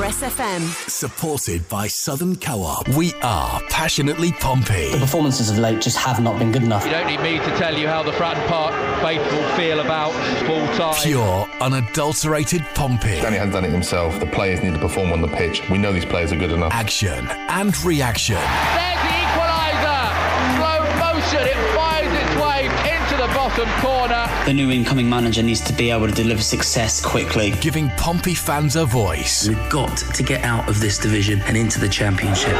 Express FM. Supported by Southern Co-op. We are passionately Pompey. The performances of late just have not been good enough. You don't need me to tell you how the Fratton Park faithful feel about full time. Pure, unadulterated Pompey. Danny has done it himself. The players need to perform on the pitch. We know these players are good enough. Action and reaction. There's into the bottom corner. The new incoming manager needs to be able to deliver success quickly. Giving Pompey fans a voice. We've got to get out of this division and into the championship.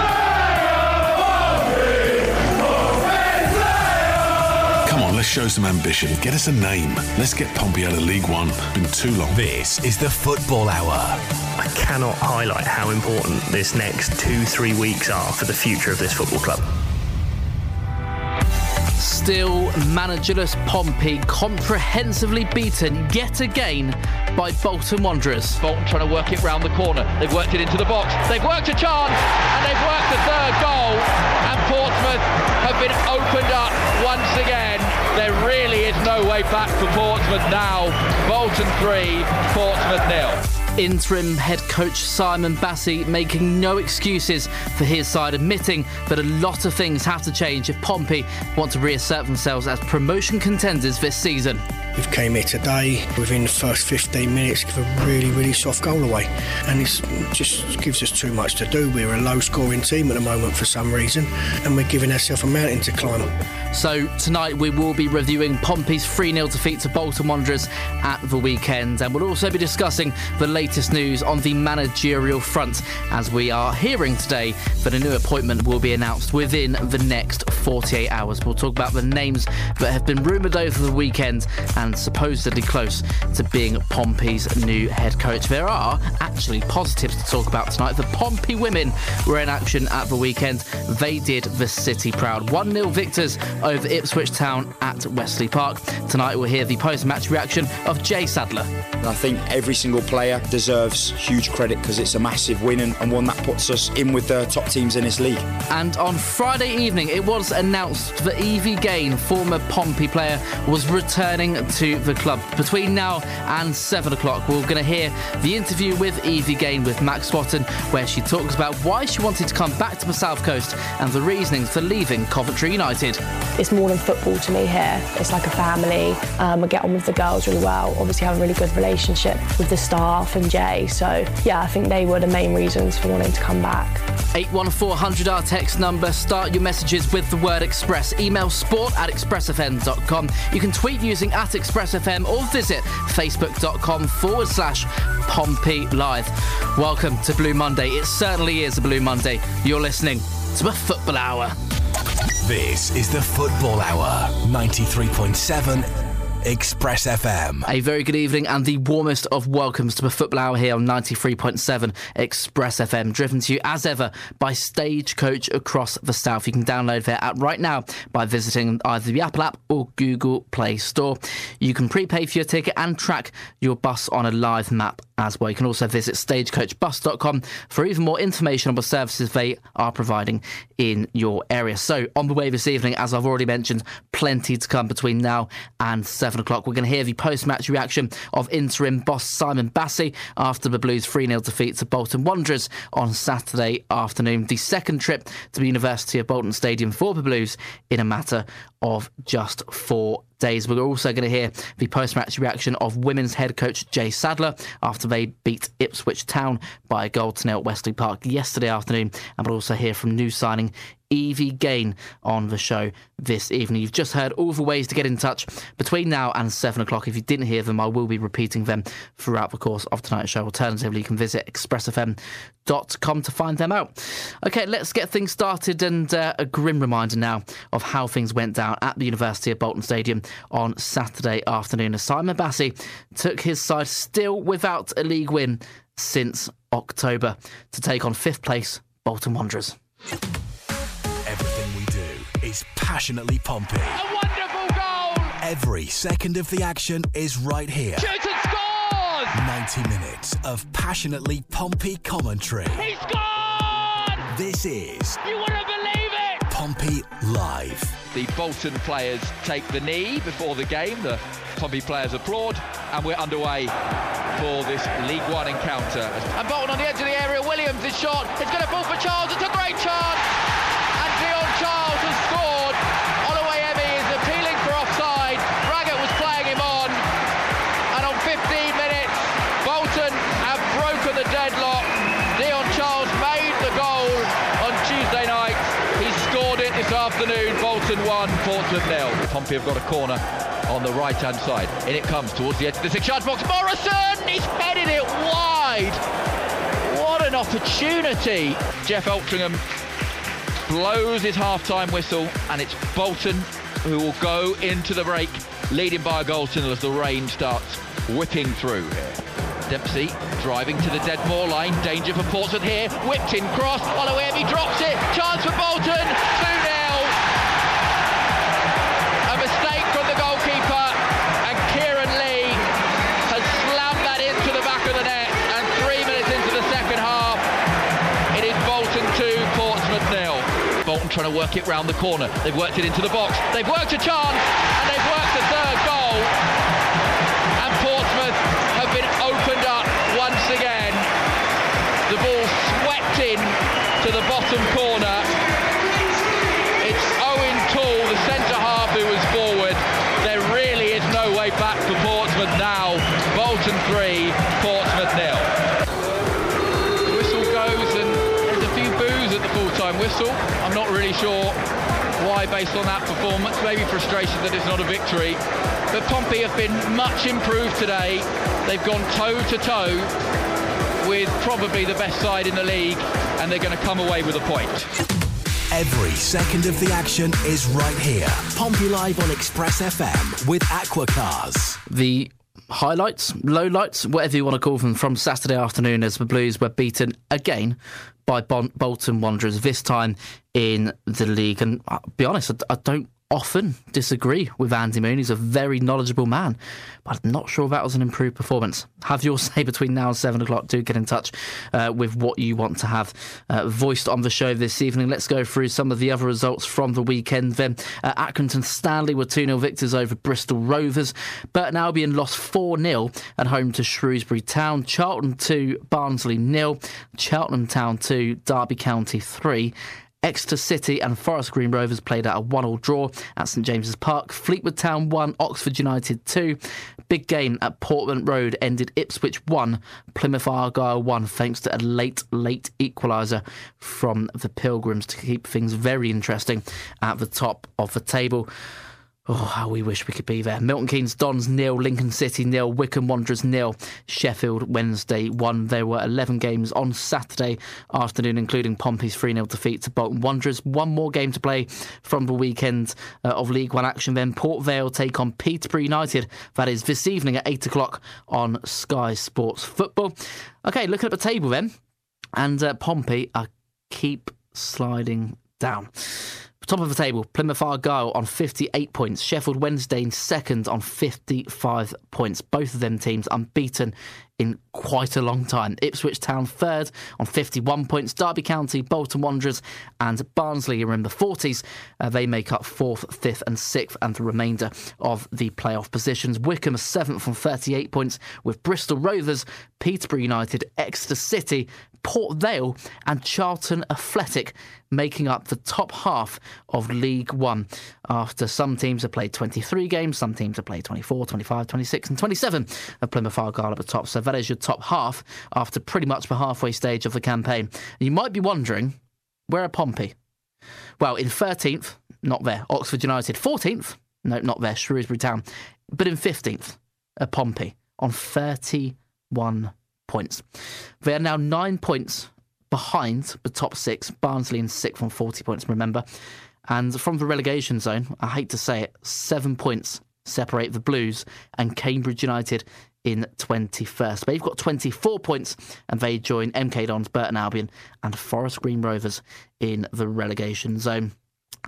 Come on, let's show some ambition. Get us a name. Let's get Pompey out of League One. Been too long. This is the Football Hour. I cannot highlight how important this next two, three weeks are for the future of this football club. Still managerless Pompey comprehensively beaten yet again by Bolton Wanderers. Bolton trying to work it round the corner. They've worked it into the box. They've worked a chance and they've worked a third goal. And Portsmouth have been opened up once again. There really is no way back for Portsmouth now. Bolton 3, Portsmouth nil. Interim head coach Simon Bassey making no excuses for his side, admitting that a lot of things have to change if Pompey want to reassert themselves as promotion contenders this season. We've came here today within the first 15 minutes, give a really, really soft goal away, and it just gives us too much to do. We're a low-scoring team at the moment for some reason, and we're giving ourselves a mountain to climb. So tonight we will be reviewing Pompey's 3-0 defeat to Bolton Wanderers at the weekend, and we'll also be discussing the latest news on the managerial front, as we are hearing today that a new appointment will be announced within the next 48 hours. We'll talk about the names that have been rumoured over the weekend and supposedly close to being Pompey's new head coach. There are actually positives to talk about tonight. The Pompey women were in action at the weekend. They did the city proud. 1 0 victors over Ipswich Town at Westleigh Park. Tonight we'll hear the post match reaction of Jay Sadler. I think every single player deserves huge credit because it's a massive win and, and one that puts us in with the top teams in this league. And on Friday evening, it was announced that Evie Gane, former Pompey player, was returning to the club. Between now and 7 o'clock, we're going to hear the interview with Evie Gane with Max Swatton, where she talks about why she wanted to come back to the South Coast and the reasonings for leaving Coventry United. It's more than football to me here. It's like a family. Um, I get on with the girls really well. Obviously, I have a really good relationship with the staff and Jay. So, yeah, I think they were the main reasons for wanting to come back. 81400 our text number. Start your messages with the word express. Email sport at expressfm.com. You can tweet using at expressfm or visit facebook.com forward slash Pompey Live. Welcome to Blue Monday. It certainly is a Blue Monday. You're listening to a football hour. This is the Football Hour, 93.7 Express FM. A very good evening and the warmest of welcomes to the Football Hour here on 93.7 Express FM, driven to you as ever by Stagecoach across the south. You can download their app right now by visiting either the Apple app or Google Play Store. You can prepay for your ticket and track your bus on a live map as well. You can also visit stagecoachbus.com for even more information on the services they are providing in your area. So, on the way this evening, as I've already mentioned, plenty to come between now and 7 o'clock. We're going to hear the post match reaction of interim boss Simon Bassey after the Blues 3 0 defeat to Bolton Wanderers on Saturday afternoon. The second trip to the University of Bolton Stadium for the Blues in a matter of just four days. We're also going to hear the post match reaction of women's head coach Jay Sadler after they beat Ipswich Town by a goal to nil at Westleigh Park yesterday afternoon. And we'll also hear from new signing Evie Gane on the show this evening. You've just heard all the ways to get in touch between now and 7 o'clock. If you didn't hear them, I will be repeating them throughout the course of tonight's show. Alternatively, you can visit expressfm.com to find them out. Okay, let's get things started. And uh, a grim reminder now of how things went down at the University of Bolton Stadium on Saturday afternoon as Simon Bassey took his side still without a league win since October to take on fifth place Bolton Wanderers. Everything we do is passionately Pompey. A wonderful goal! Every second of the action is right here. Shoots and scores! 90 minutes of passionately Pompey commentary. He scored! This is You wouldn't believe it! Pompey Live. The Bolton players take the knee before the game. The Pompey players applaud, and we're underway for this League One encounter. And Bolton on the edge of the area. Williams is shot. It's going to fall for Charles. It's 1, Portsmouth nil. Pompey have got a corner on the right hand side. In it comes towards the edge of the six yard box. Morrison! He's headed it wide! What an opportunity! Geoff Eltringham blows his half time whistle, and it's Bolton who will go into the break, leading by a goal nil as the rain starts whipping through here. Dempsey driving to the dead Deadmore line, danger for Portsmouth here, whipped in cross, He drops it, chance for Bolton, trying to work it round the corner. They've worked it into the box. They've worked a chance, and they've worked the third goal. And Portsmouth have been opened up once again. The ball swept in to the bottom corner. Based on that performance. Maybe frustration that it's not a victory. But Pompey have been much improved today. They've gone toe to toe with probably the best side in the league and they're going to come away with a point. Every second of the action is right here. Pompey Live on Express FM with Aquacars. The highlights, lowlights, whatever you want to call them, from Saturday afternoon as the Blues were beaten again by bon- Bolton Wanderers, this time in the league. And I'll be honest, I, I don't often disagree with Andy Moon. He's a very knowledgeable man, but I'm not sure that was an improved performance. Have your say between now and seven o'clock. Do get in touch uh, with what you want to have uh, voiced on the show this evening. Let's go through some of the other results from the weekend. Then uh, Accrington Stanley were 2 0 victors over Bristol Rovers. Burton Albion lost 4 0 at home to Shrewsbury Town. Charlton 2, Barnsley nil. Cheltenham Town 2, Derby County 3. Exeter City and Forest Green Rovers played out a one-all draw at St James's Park. Fleetwood Town 1, Oxford United 2. Big game at Portman Road ended Ipswich 1, Plymouth Argyle 1, thanks to a late, late equaliser from the Pilgrims to keep things very interesting at the top of the table. Oh, how we wish we could be there. Milton Keynes Dons nil, Lincoln City nil, Wycombe Wanderers nil, Sheffield Wednesday one. There were 11 games on Saturday afternoon, including Pompey's 3 0 defeat to Bolton Wanderers. One more game to play from the weekend uh, of League One action. Then Port Vale take on Peterborough United. That is this evening at 8 o'clock on Sky Sports Football. Okay, looking at the table then. And uh, Pompey I keep sliding down. Top of the table, Plymouth Argyle on 58 points. Sheffield Wednesday in second on 55 points. Both of them teams unbeaten in quite a long time. Ipswich Town third on 51 points. Derby County, Bolton Wanderers, and Barnsley are in the 40s. Uh, they make up fourth, fifth, and sixth, and the remainder of the playoff positions. Are seventh on 38 points, with Bristol Rovers, Peterborough United, Exeter City, Port Vale, and Charlton Athletic making up the top half of League One. After some teams have played 23 games, some teams have played 24, 25, 26, and 27 of Plymouth Argyle at the top. So that is your top half after pretty much the halfway stage of the campaign. And you might be wondering, where are Pompey? Well, in 13th, not there. Oxford United, 14th, no, not there. Shrewsbury Town, but in 15th, are Pompey on 31 points. They are now nine points behind the top six. Barnsley in sixth on 40 points, remember. And from the relegation zone, I hate to say it, seven points separate the Blues and Cambridge United in 21st. They've got 24 points and they join MK Dons, Burton Albion, and Forest Green Rovers in the relegation zone.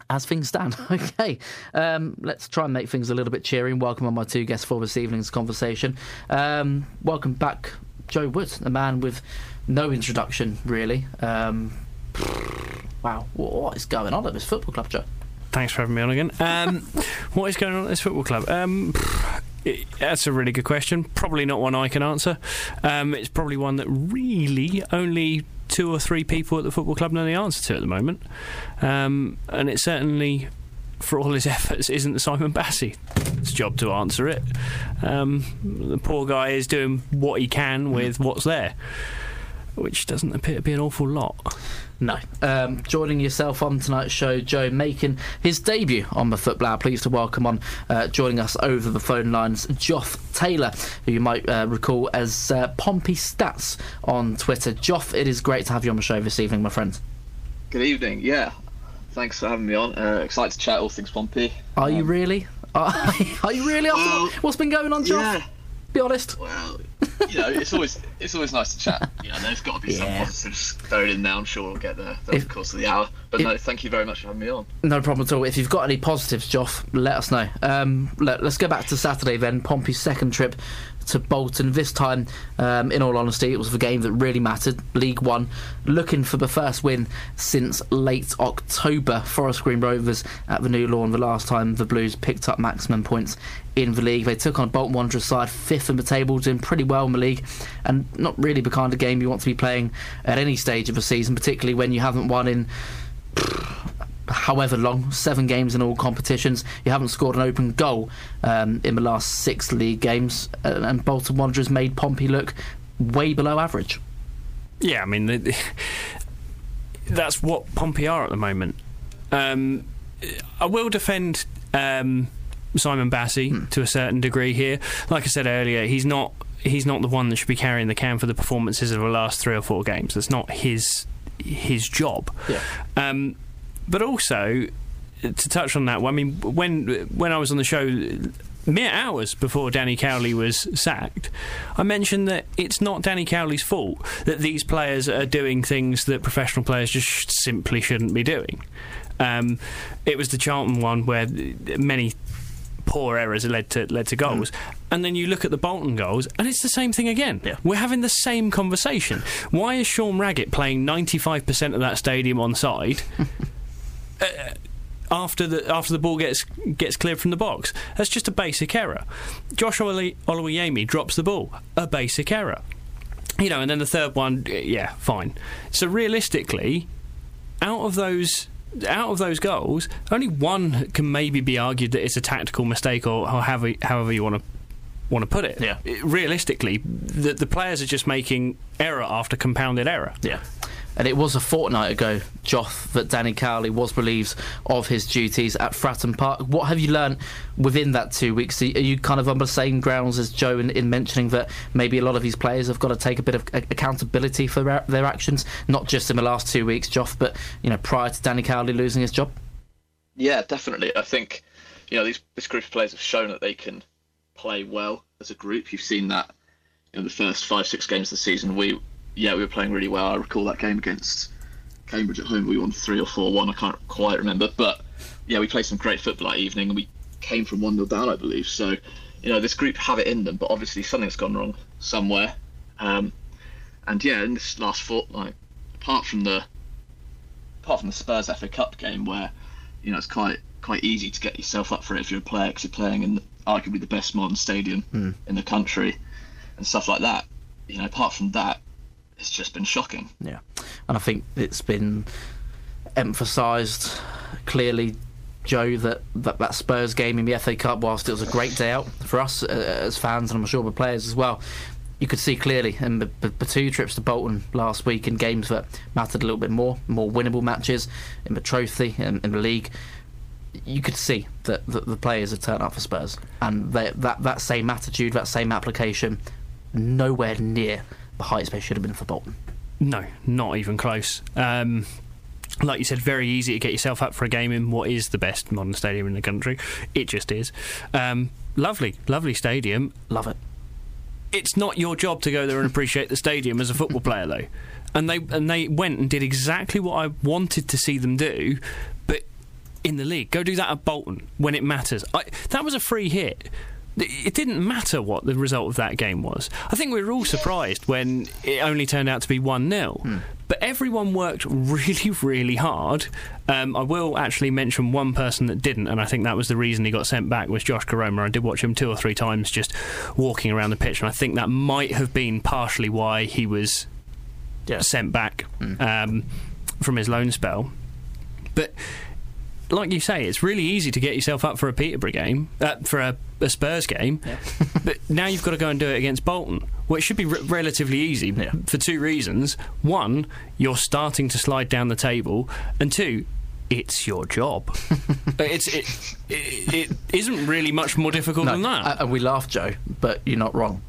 As things stand, okay, um, let's try and make things a little bit cheery and welcome on my two guests for this evening's conversation. Um, welcome back, Joe Wood, a man with no introduction, really. Um, wow, what is going on at this football club, Joe? Thanks for having me on again. Um, what is going on at this football club? Um, that's a really good question. Probably not one I can answer. Um, it's probably one that really only two or three people at the football club know the answer to at the moment. Um, and it certainly, for all his efforts, isn't Simon Bassey's job to answer it. Um, the poor guy is doing what he can with what's there, which doesn't appear to be an awful lot. No. Um, joining yourself on tonight's show, Joe, making his debut on the Football. Pleased to welcome on, uh, joining us over the phone lines, Joth Taylor, who you might uh, recall as uh, Pompey Stats on Twitter. Joth, it is great to have you on the show this evening, my friend. Good evening. Yeah, thanks for having me on. Uh, excited to chat all things Pompey. Are um, you really? Are, are you really? Well, what's been going on, Joth? Yeah. Be honest. Well, you know, it's always it's always nice to chat. You know, there's got to be yeah. some positives thrown in there. I'm sure we'll get there over the course of the hour. But if, no, thank you very much for having me on. No problem at all. If you've got any positives, Joth, let us know. Um, let, us go back to Saturday then. Pompey's second trip to Bolton. This time, um, in all honesty, it was the game that really mattered. League One, looking for the first win since late October. Forest Green Rovers at the new lawn. The last time the Blues picked up maximum points in the league. They took on Bolton Wanderers side fifth in the table, doing pretty well in the league, and not really the kind of game you want to be playing at any stage of the season, particularly when you haven't won in however long, seven games in all competitions. You haven't scored an open goal um, in the last six league games, and, and Bolton Wanderers made Pompey look way below average. Yeah, I mean, that's what Pompey are at the moment. Um, I will defend um, Simon Bassey hmm. to a certain degree here. Like I said earlier, he's not he's not the one that should be carrying the can for the performances of the last three or four games. That's not his his job. Yeah. Um, but also to touch on that, I mean, when when I was on the show mere hours before Danny Cowley was sacked, I mentioned that it's not Danny Cowley's fault that these players are doing things that professional players just simply shouldn't be doing. Um, it was the Charlton one where many poor errors led to led to goals. Mm. And then you look at the Bolton goals, and it's the same thing again. Yeah. We're having the same conversation. Why is Sean Raggett playing ninety five percent of that stadium on side? after the after the ball gets gets cleared from the box, that's just a basic error. Joshua Oluwayemi drops the ball, a basic error. You know, and then the third one, yeah, fine. So realistically, out of those out of those goals, only one can maybe be argued that it's a tactical mistake or, or however, however you want to want to put it. Yeah. Realistically, the, the players are just making error after compounded error. Yeah. And it was a fortnight ago, Joth, that Danny Cowley was relieved of his duties at Fratton Park. What have you learned within that two weeks? Are you kind of on the same grounds as Joe in, in mentioning that maybe a lot of these players have got to take a bit of accountability for their, their actions, not just in the last two weeks, Joth, but you know prior to Danny Cowley losing his job? Yeah, definitely. I think you know these this group of players have shown that they can play well as a group. You've seen that in the first five six games of the season. We yeah, we were playing really well. I recall that game against Cambridge at home. We won three or four one. I can't quite remember, but yeah, we played some great football that evening, and we came from one 0 down, I believe. So, you know, this group have it in them, but obviously something's gone wrong somewhere. Um, and yeah, in this last fortnight, apart from the apart from the Spurs FA Cup game, where you know it's quite quite easy to get yourself up for it if you're a player, because you're playing in arguably the best modern stadium mm. in the country, and stuff like that. You know, apart from that, it's just been shocking. Yeah, and I think it's been emphasised clearly Joe, that, that that Spurs game in the FA Cup, whilst it was a great day out for us uh, as fans, and I'm sure the players as well, you could see clearly in the, the, the, two trips to Bolton last week in games that mattered a little bit more, more winnable matches in the trophy and in the league. You could see that, that the players had turned up for Spurs, and they, that that same attitude, that same application, nowhere near the heights they should have been for Bolton. No, not even close. Um, like you said, very easy to get yourself up for a game in what is the best modern stadium in the country. It just is. Um, lovely, lovely stadium. Love it. It's not your job to go there and appreciate the stadium as a football player, though. And they and they went and did exactly what I wanted to see them do, but in the league. Go do that at Bolton when it matters. I, that was a free hit it didn't matter what the result of that game was. I think we were all surprised when it only turned out to be 1 0. Hmm. But everyone worked really, really hard. Um, I will actually mention one person that didn't, and I think that was the reason he got sent back was Josh Koroma. I did watch him two or three times just walking around the pitch, and I think that might have been partially why he was yeah. sent back um, from his loan spell. But like you say, it's really easy to get yourself up for a Peterborough game, uh, for a, a, Spurs game, yeah. but now you've got to go and do it against Bolton. Well, it should be relatively easy yeah. for two reasons. One, you're starting to slide down the table, and two, it's your job. it's it, it, it isn't really much more difficult no, than that. And we laugh, Joe, but you're not wrong.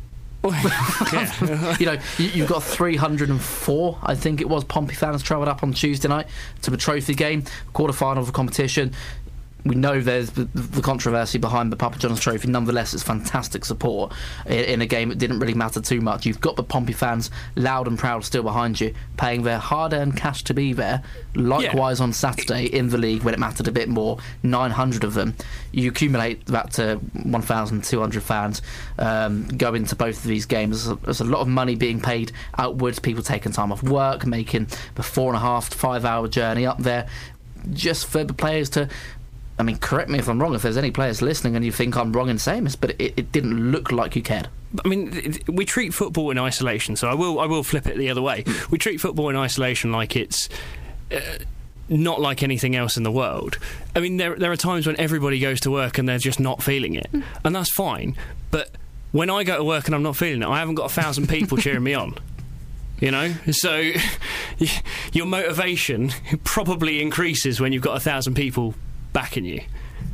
you know, you, have got 304, I think it was, Pompey fans travelled up on Tuesday night to the trophy game, quarter final of the competition we know there's the, the, controversy behind the Papa John's Trophy. Nonetheless, it's fantastic support in, in, a game that didn't really matter too much. You've got the Pompey fans loud and proud still behind you, paying their hard-earned cash to be there. Likewise yeah. on Saturday in the league when it mattered a bit more, 900 of them. You accumulate that to 1,200 fans um, go into both of these games. There's a, there's a lot of money being paid outwards. People taking time off work, making the four and a half to five-hour journey up there just for the players to I mean, correct me if I'm wrong. If there's any players listening and you think I'm wrong in saying this, but it, it didn't look like you cared. I mean, we treat football in isolation. So I will, I will flip it the other way. We treat football in isolation like it's. Uh, not like anything else in the world. I mean, there there are times when everybody goes to work and they're just not feeling it, and that's fine. But when I go to work and I'm not feeling it, I haven't got a thousand people cheering me on. You know, so your motivation probably increases when you've got a thousand people backing you.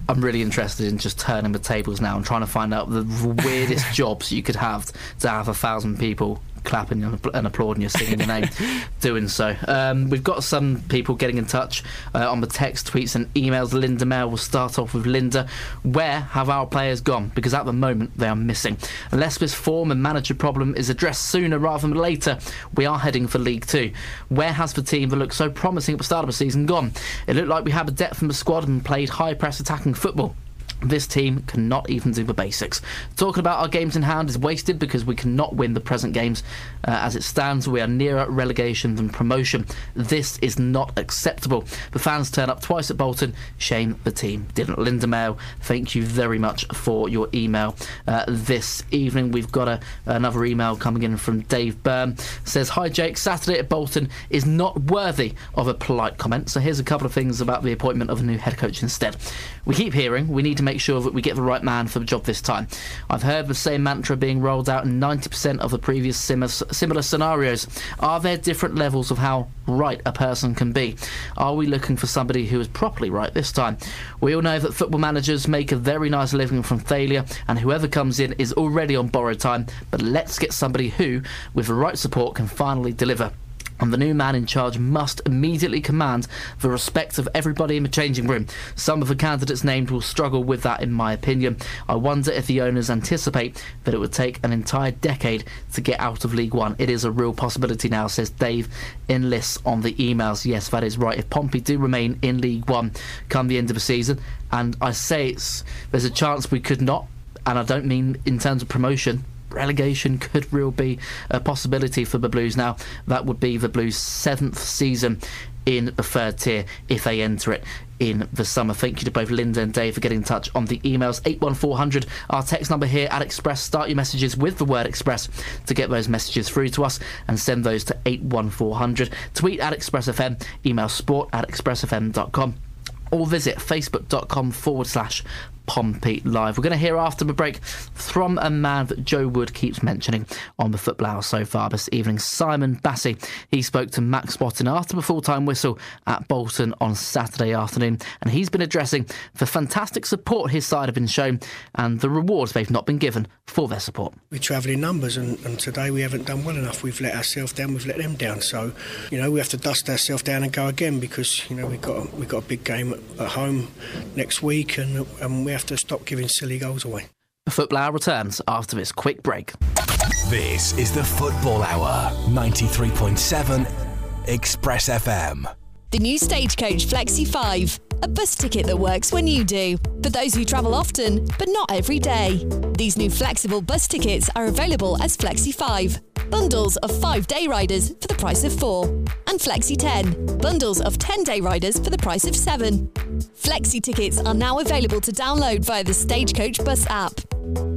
I'm really interested in just turning the tables now and trying to find out the weirdest jobs you could have to have a thousand people clapping and applauding you, singing your name, doing so. Um, we've got some people getting in touch uh, on the text, tweets, and emails. Linda Mail will start off with Linda. Where have our players gone? Because at the moment they are missing. Unless this form and manager problem is addressed sooner rather than later, we are heading for League Two. Where has the team that looked so promising at the start of the season gone? It looked like we had a depth in the squad and played high press attacking football. This team cannot even do the basics. Talking about our games in hand is wasted because we cannot win the present games. Uh, as it stands, we are nearer relegation than promotion. This is not acceptable. The fans turn up twice at Bolton. Shame the team didn't. Linda Mail, thank you very much for your email uh, this evening. We've got a, another email coming in from Dave Byrne. Says, Hi Jake, Saturday at Bolton is not worthy of a polite comment. So here's a couple of things about the appointment of a new head coach instead. We keep hearing we need to make sure that we get the right man for the job this time. I've heard the same mantra being rolled out in 90% of the previous similar scenarios. Are there different levels of how right a person can be? Are we looking for somebody who is properly right this time? We all know that football managers make a very nice living from failure, and whoever comes in is already on borrowed time, but let's get somebody who, with the right support, can finally deliver and the new man in charge must immediately command the respect of everybody in the changing room. Some of the candidates named will struggle with that, in my opinion. I wonder if the owners anticipate that it would take an entire decade to get out of League One. It is a real possibility now, says Dave in lists on the emails. Yes, that is right. If Pompey do remain in League One come the end of the season, and I say it's there's a chance we could not, and I don't mean in terms of promotion relegation could real be a possibility for the Blues now. That would be the Blues' seventh season in the third tier if they enter it in the summer. Thank you to both Linda and Dave for getting in touch on the emails. 81400, our text number here at Express. Start your messages with the word Express to get those messages through to us and send those to 81400. Tweet at ExpressFM, email sport at expressfm.com or visit facebook.com forward slash Pompey Live. We're going to hear after the break from a man that Joe Wood keeps mentioning on the football so far this evening, Simon Bassey. He spoke to Max Swatton after the full time whistle at Bolton on Saturday afternoon, and he's been addressing the fantastic support his side have been shown and the rewards they've not been given for their support. We travel in numbers, and, and today we haven't done well enough. We've let ourselves down, we've let them down. So, you know, we have to dust ourselves down and go again because, you know, we've got we've got a big game at, at home next week, and, and we have to stop giving silly goals away. The Football Hour returns after this quick break. This is the Football Hour, 93.7 Express FM. The new Stagecoach Flexi 5, a bus ticket that works when you do, for those who travel often, but not every day. These new flexible bus tickets are available as Flexi 5 bundles of 5 day riders for the price of 4. And Flexi 10, bundles of 10 day riders for the price of 7. Flexi tickets are now available to download via the Stagecoach Bus app.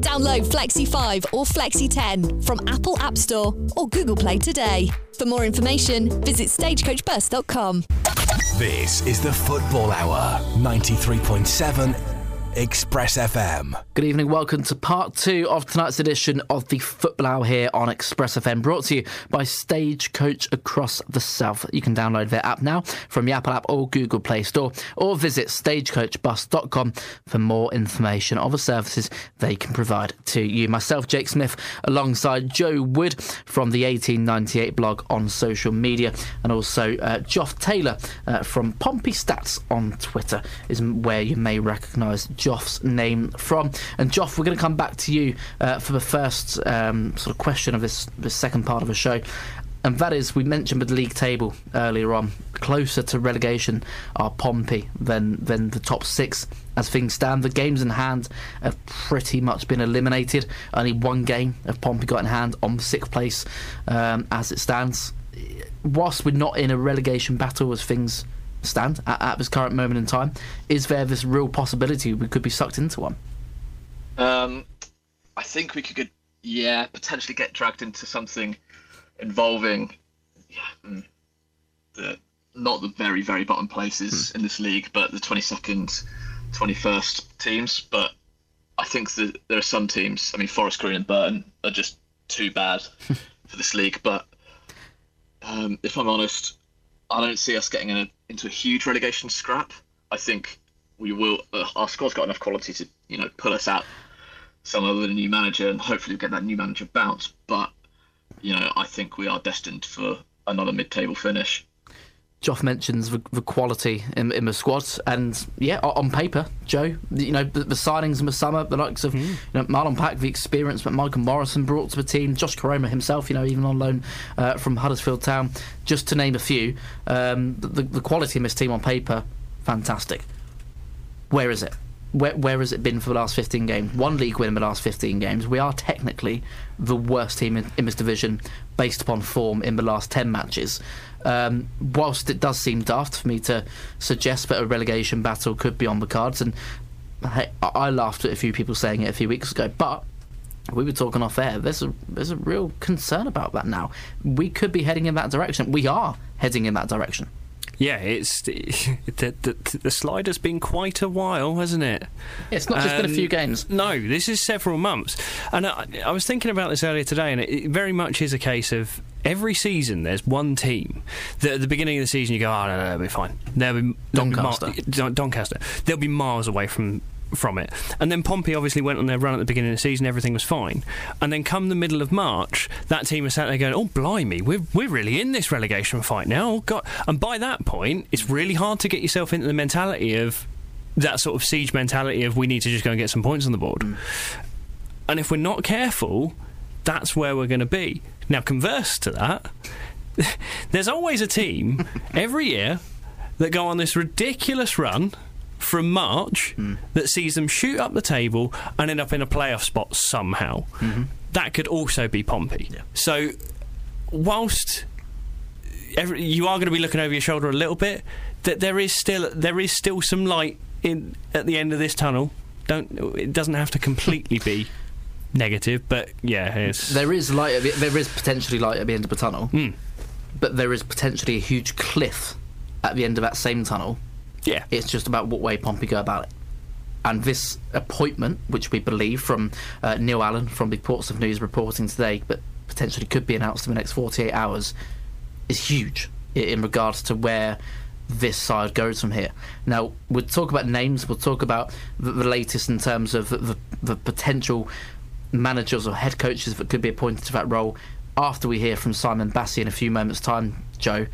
Download Flexi 5 or Flexi 10 from Apple App Store or Google Play today. For more information, visit stagecoachbus.com. This is the Football Hour, 93.7 Express FM. Good evening. Welcome to part two of tonight's edition of the Football Hour here on Express FM, brought to you by Stagecoach across the South. You can download their app now from the Apple app or Google Play Store, or visit stagecoachbus.com for more information of the services they can provide to you. Myself, Jake Smith, alongside Joe Wood from the 1898 blog on social media, and also uh, Joth Taylor uh, from Pompey Stats on Twitter is where you may recognise Joth's name from. And Joth, we're going to come back to you uh, for the first um, sort of question of this, this second part of the show. And that is, we mentioned the league table earlier on, closer to relegation are Pompey than than the top six as things stand. The games in hand have pretty much been eliminated. Only one game of Pompey got in hand on sixth place um, as it stands. Whilst we're not in a relegation battle as things stand at, at this current moment in time, is there this real possibility we could be sucked into one? Um, I think we could, yeah, potentially get dragged into something involving yeah, mm, the not the very very bottom places in this league, but the 22nd, 21st teams. But I think that there are some teams. I mean, Forest Green and Burton are just too bad for this league. But um, if I'm honest, I don't see us getting in a, into a huge relegation scrap. I think we will. Uh, our squad's got enough quality to you know pull us out some other new manager, and hopefully get that new manager bounce. But you know, I think we are destined for another mid-table finish. Joth mentions the, the quality in, in, the squad, and yeah, on paper, Joe, you know, the, the signings in the summer, the likes of mm. you know, Marlon Pack, the experience that Michael Morrison brought to the team, Josh Koroma himself, you know, even on loan uh, from Huddersfield Town, just to name a few. Um, the, the quality in this team on paper, fantastic. Where is it? Where, where has it been for the last 15 games? One league win in the last 15 games. We are technically the worst team in, in this division based upon form in the last 10 matches. Um, whilst it does seem daft for me to suggest that a relegation battle could be on the cards, and hey, I laughed at a few people saying it a few weeks ago, but we were talking off air. There's a there's a real concern about that now. We could be heading in that direction. We are heading in that direction. Yeah, it's the, the, the, slide has been quite a while, hasn't it? It's not just um, been a few games. No, this is several months. And I, I was thinking about this earlier today, and it, it, very much is a case of every season there's one team that at the beginning of the season you go, oh, no, no, they'll be fine. They'll be, they'll Doncaster. Be mar- Doncaster. They'll be miles away from from it. And then Pompey obviously went on their run at the beginning of the season, everything was fine. And then come the middle of March, that team was sat there going, oh, blimey, we're, we're really in this relegation fight now. Oh, God. And by that point, it's really hard to get yourself into the mentality of that sort of siege mentality of we need to just go and get some points on the board. Mm. And if we're not careful, that's where we're going to be. Now, converse to that, there's always a team every year that go on this ridiculous run from March mm. that sees them shoot up the table and end up in a playoff spot somehow. Mm-hmm. That could also be Pompey. Yeah. So, whilst every, you are going to be looking over your shoulder a little bit, that there is still there is still some light in at the end of this tunnel. Don't it doesn't have to completely be negative, but yeah, there is light. The, there is potentially light at the end of the tunnel, mm. but there is potentially a huge cliff at the end of that same tunnel yeah. It's just about what way Pompey go about it. And this appointment, which we believe from uh, Neil Allen from the Portsmouth News reporting today, but potentially could be announced in the next 48 hours, is huge in regards to where this side goes from here. Now, we'll talk about names, we'll talk about the, the latest in terms of the, the, potential managers or head coaches that could be appointed to that role after we hear from Simon Bassey in a few moments' time, Joe.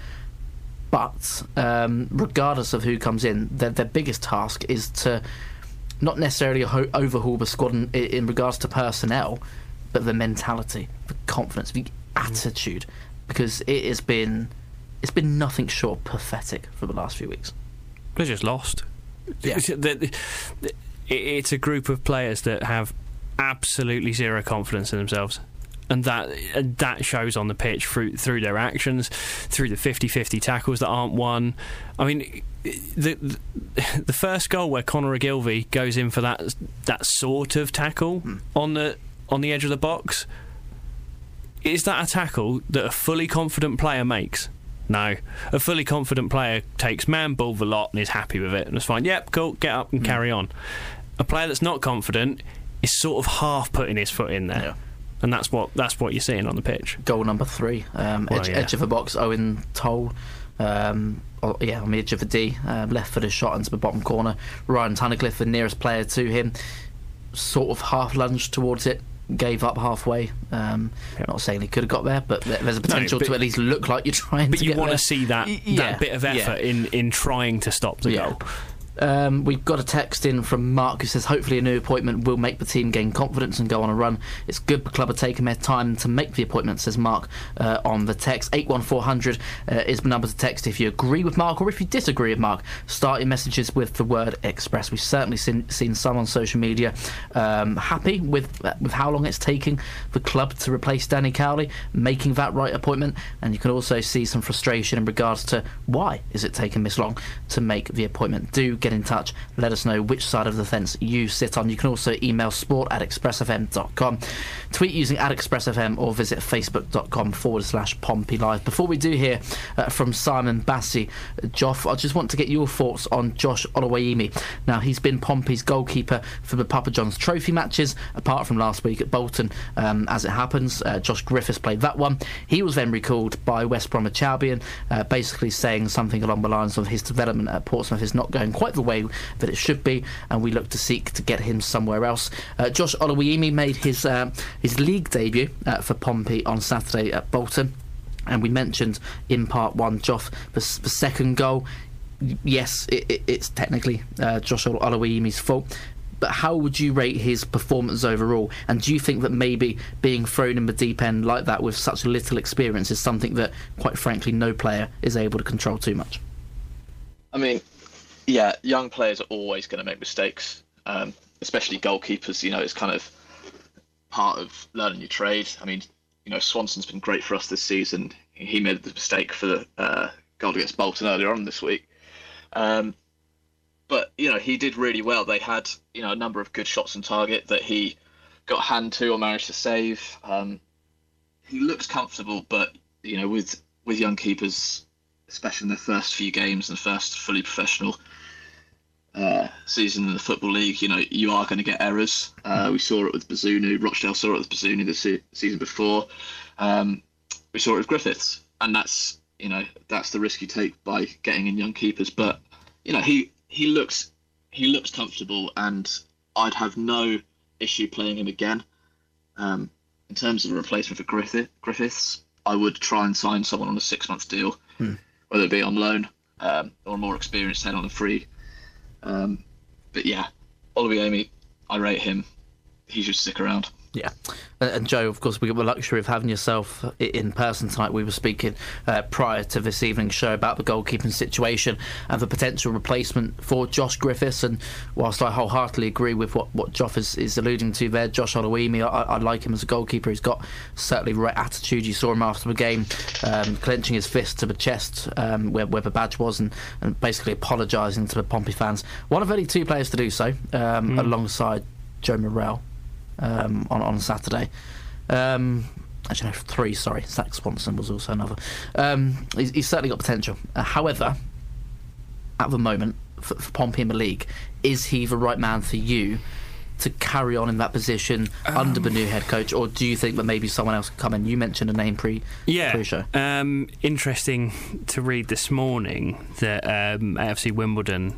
But um, regardless of who comes in, their, their biggest task is to not necessarily ho- overhaul the squad in, in, regards to personnel, but the mentality, the confidence, the attitude, because it has been it's been nothing short of pathetic for the last few weeks. They're just lost. Yeah. It's a group of players that have absolutely zero confidence in themselves. And that that shows on the pitch through through their actions, through the 50-50 tackles that aren't won. I mean, the the first goal where Conor Ogilvie goes in for that that sort of tackle Hmm. on the on the edge of the box. Is that a tackle that a fully confident player makes? No. A fully confident player takes man ball the lot and is happy with it and it's fine. Yep, cool, get up Hmm. and carry on. A player that's not confident is sort of half putting his foot in there. And that's what that's what you're seeing on the pitch. Goal number three, um, Well, edge, yeah. edge of the box, Eoin Toal. Um, oh, yeah, on the edge of the D, uh, left footed shot into the bottom corner. Ryan Tunnicliffe, the nearest player to him, sort of half lunged towards it, gave up halfway. Um, Not saying he could have got there, but there's a potential but- to at least look like you're trying But you want to see that yeah, that bit of yeah. effort in, in trying to stop the Yeah. goal. Um, we've got a text in from Mark who says hopefully a new appointment will make the team gain confidence and go on a run. It's good the club are taking their time to make the appointment, says Mark uh, on the text. 81400 uh, is the number to text if you agree with Mark or if you disagree with Mark. Start your messages with the word express. We've certainly seen, seen some on social media um, happy with, uh, with how long it's taking the club to replace Danny Cowley, making that right appointment. And you can also see some frustration in regards to why is it taking this long to make the appointment. Do get in touch. Let us know which side of the fence you sit on. You can also email sport at expressfm.com, tweet using at expressfm, or visit facebook.com forward slash Pompey Live. Before we do hear uh, from Simon Bassey, Joth, I just want to get your thoughts on Josh Oluwayemi. Now, he's been Pompey's goalkeeper for the Papa John's trophy matches, apart from last week at Bolton. Um, as it happens, uh, Josh Griffiths played that one. He was then recalled by West Bromwich Albion, uh, basically saying something along the lines of his development at Portsmouth is not going quite the way that it should be, and we look to seek to get him somewhere else. Uh, Josh Oluwayemi made his uh, his league debut uh, for Pompey on Saturday at Bolton. And we mentioned in part one, Joth, the, the second goal. Yes, it, it, it's technically uh, Josh Oluwayemi's fault. But how would you rate his performance overall? And do you think that maybe being thrown in the deep end like that with such little experience is something that, quite frankly, no player is able to control too much? I mean, yeah, young players are always going to make mistakes, um, especially goalkeepers. You know, it's kind of part of learning your trade. I mean, you know, Swanson's been great for us this season. He made the mistake for the uh, goal against Bolton earlier on this week. Um, but you know, he did really well. They had you know a number of good shots on target that he got hand to or managed to save. Um, he looks comfortable, but you know, with with young keepers, especially in their first few games and first fully professional uh, season in the football league, you know, you are going to get errors. Uh, we saw it with Bazunu. Rochdale saw it with Bazunu the se- season before. Um, we saw it with Griffiths, and that's you know that's the risk you take by getting in young keepers. But you know, he he looks he looks comfortable, and I'd have no issue playing him again. Um, in terms of a replacement for Griffith, Griffiths, I would try and sign someone on a six month deal, Hmm. whether it be on loan um, or a more experienced head on a free. Um, but yeah, Oluwayemi, I rate him. He should stick around. Yeah. And, Joe, of course, we got the luxury of having yourself in person tonight. We were speaking uh, prior to this evening's show about the goalkeeping situation and the potential replacement for Josh Griffiths. And whilst I wholeheartedly agree with what, what Joth is, is alluding to there, Josh Oluwayemi, I, I like him as a goalkeeper. He's got certainly the right attitude. You saw him after the game um, clenching his fist to the chest um, where, where the badge was and, and basically apologising to the Pompey fans. One of only two players to do so, um, alongside Joe Morrell um, on on Saturday. Um, actually, no, three. Sorry, Zak Swanson was also another. Um, he's, he's certainly got potential. Uh, however, at the moment, for, for Pompey in the league, is he the right man for you? To carry on in that position under the new head coach, or do you think that maybe someone else could come in? You mentioned a name pre Yeah. pre-show. Um, interesting to read this morning that um, AFC Wimbledon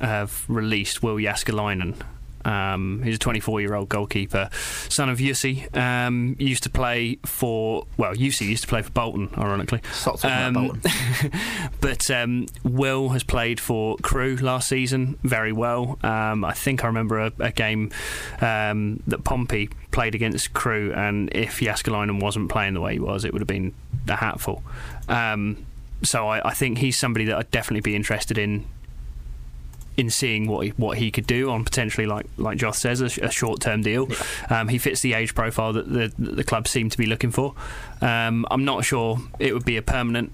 have released Will Jääskeläinen. Um, he's a 24 year old goalkeeper, son of Jussi. Um, used to play for, well, Jussi used to play for Bolton, ironically. About Bolton. but um, Will has played for Crewe last season very well. Um, I think I remember a, a game um, that Pompey played against Crewe, and if Jääskeläinen wasn't playing the way he was, it would have been a hatful. Um, so I, I think he's somebody that I'd definitely be interested in in seeing what he, what he could do on potentially like like Joth says a, a short term deal. Yeah. Um, he fits the age profile that the the club seem to be looking for. Um, I'm not sure it would be a permanent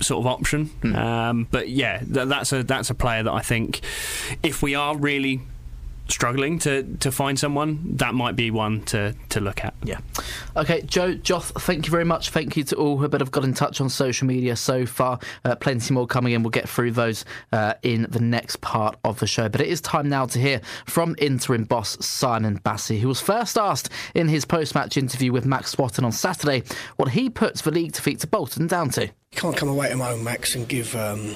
sort of option, mm. um, but yeah, th- that's a that's a player that I think if we are really struggling to, to find someone, that might be one to, to look at. Yeah. Okay, Joe, Joth, thank you very much. Thank you to all who have got in touch on social media so far. Uh, plenty more coming in. We'll get through those uh, in the next part of the show. But it is time now to hear from interim boss Simon Bassey, who was first asked in his post match interview with Max Swatton on Saturday what he puts the league defeat to Bolton down to. You can't come away to home, Max, and give um,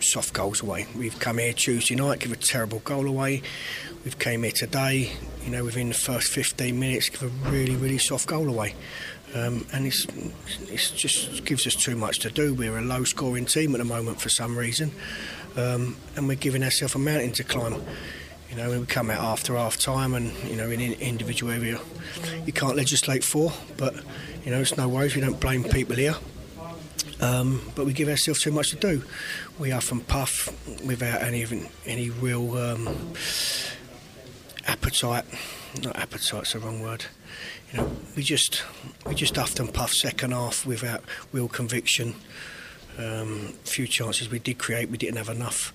soft goals away. We've come here Tuesday night, give a terrible goal away. We've came here today, you know, within the first 15 minutes, give a really, really soft goal away. Um, and it's, it's just gives us too much to do. We're a low scoring team at the moment for some reason, um, and we're giving ourselves a mountain to climb. You know, we come out after half time, and you know, in an individual area, you can't legislate for, but you know, it's no worries. We don't blame people here. Um, but we give ourselves too much to do. We often puff without any even any real um, appetite. Not appetite's the wrong word. You know, we just we just often puff second half without real conviction. Um, few chances we did create, we didn't have enough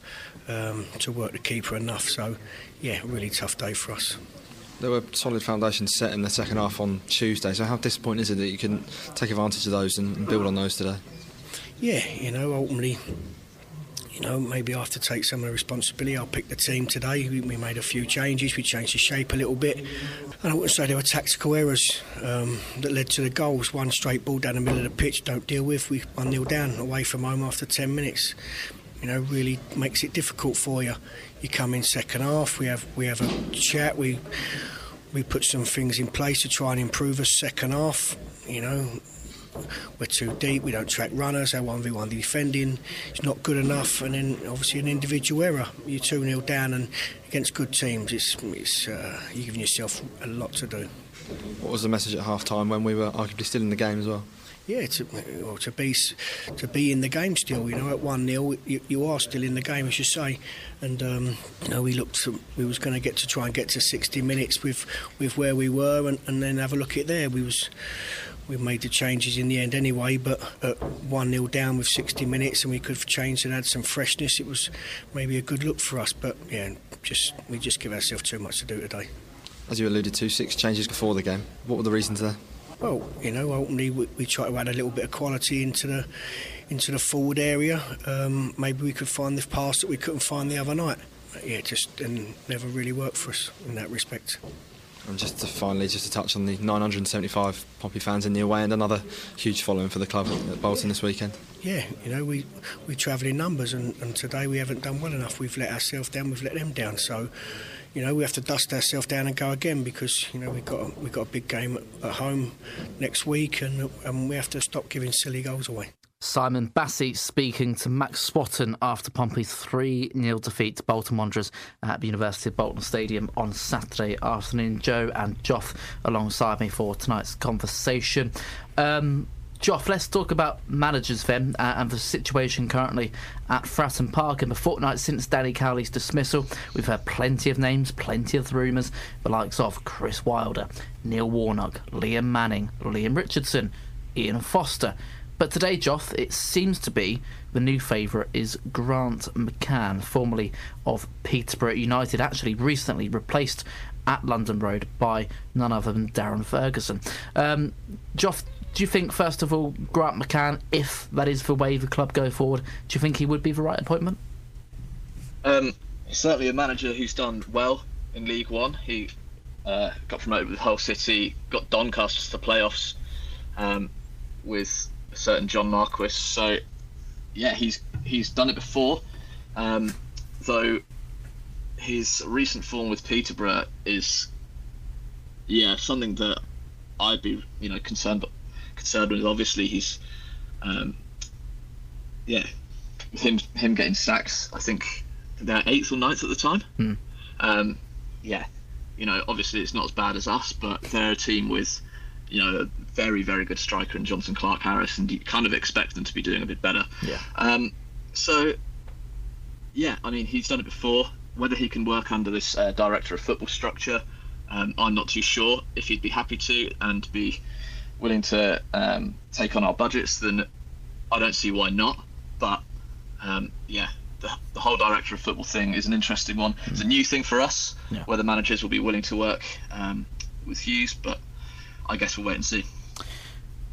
um, to work the keeper enough. So, yeah, really tough day for us. There were solid foundations set in the second half on Tuesday. So, how disappointing is it that you can take advantage of those and build on those today? Yeah, you know, ultimately, you know, maybe I have to take some of the responsibility. I'll pick the team today. We, we made a few changes. We changed the shape a little bit. And I wouldn't say there were tactical errors um, that led to the goals. One straight ball down the middle of the pitch, don't deal with. We 1 0 down away from home after 10 minutes. You know, really makes it difficult for you. You come in second half, we have we have a chat, we we put some things in place to try and improve us second half. You know, we're too deep, we don't track runners, our 1v1 defending is not good enough, and then obviously an individual error. You're 2 0 down, and against good teams, it's, it's uh, you're giving yourself a lot to do. What was the message at half time when we were arguably still in the game as well? yeah, to, or to be to be in the game still. You know, at one 0 you, you, are still in the game, as you say. And um, you know, we looked, we was going to get to try and get to 60 minutes with with where we were, and, and then have a look at there. We was we made the changes in the end anyway, but at 1 0 down with 60 minutes and we could have changed and had some freshness, it was maybe a good look for us. But yeah, just we just give ourselves too much to do today. As you alluded to, six changes before the game. What were the reasons there? Well, you know, ultimately we, we try to add a little bit of quality into the into the forward area. Um, maybe we could find the pass that we couldn't find the other night. Yeah, just and never really worked for us in that respect. And just to finally, just to touch on the 975 Pompey fans in the away and another huge following for the club at Bolton this weekend. Yeah, you know, we, we travel in numbers and, and today we haven't done well enough. We've let ourselves down, we've let them down. So, you know, we have to dust ourselves down and go again because, you know, we've got, we've got a big game at, home next week and, and we have to stop giving silly goals away. Simon Bassey speaking to Max Swatton after Pompey's 3 0 defeat to Bolton Wanderers at the University of Bolton Stadium on Saturday afternoon. Joe and Joth alongside me for tonight's conversation. Um, Joth, let's talk about managers then uh, and the situation currently at Fratton Park. In the fortnight since Danny Cowley's dismissal, we've heard plenty of names, plenty of rumours, the likes of Chris Wilder, Neil Warnock, Liam Manning, Liam Richardson, Ian Foster. But today, Joth, it seems to be the new favourite is Grant McCann, formerly of Peterborough United, actually recently replaced at London Road by none other than Darren Ferguson. Um, Joth, do you think, first of all, Grant McCann, if that is the way the club go forward, do you think he would be the right appointment? Um, certainly a manager who's done well in League One. He uh, got promoted with Hull City, got Doncaster to the playoffs um, with certain John Marquis. So yeah, he's he's done it before. Um, though his recent form with Peterborough is yeah something that I'd be you know concerned concerned with. Obviously, he's um, yeah him him getting sacks. I think they're eighth or ninth at the time. Hmm. Um, yeah, you know obviously it's not as bad as us, but they're a team with you know, a very, very good striker in Jonson Clarke-Harris, and you kind of expect them to be doing a bit better. Yeah. Um, so, yeah, I mean, he's done it before. Whether he can work under this uh, director of football structure, um, I'm not too sure. If he'd be happy to and be willing to um, take on our budgets, then I don't see why not. But um, yeah, the, the, whole director of football thing is an interesting one. It's a new thing for us, yeah. whether managers will be willing to work um, with Hughes, but I guess we'll wait and see.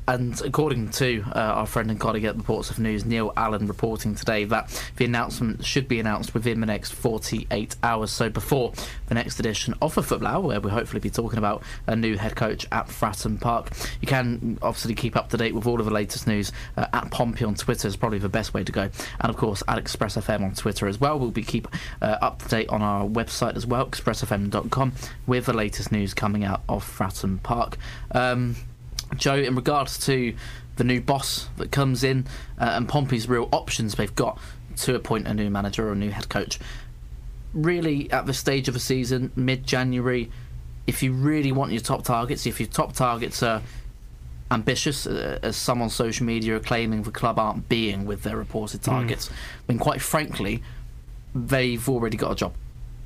And according to uh, our friend and colleague at the Portsmouth News, Neil Allen, reporting today that the announcement should be announced within the next 48 hours. So before the next edition of the Football where we'll hopefully be talking about a new head coach at Fratton Park. You can obviously keep up to date with all of the latest news uh, at Pompey on Twitter is probably the best way to go. And of course at Express FM on Twitter as well. We'll be keep uh, up to date on our website as well, expressfm.com, with the latest news coming out of Fratton Park. Um, Joe, in regards to the new boss that comes in uh, and Pompey's real options they've got to appoint a new manager or a new head coach, really at the stage of a season, mid January, if you really want your top targets, if your top targets are ambitious, uh, as some on social media are claiming the club aren't being with their reported hmm. targets, mm. then quite frankly, they've already got a job.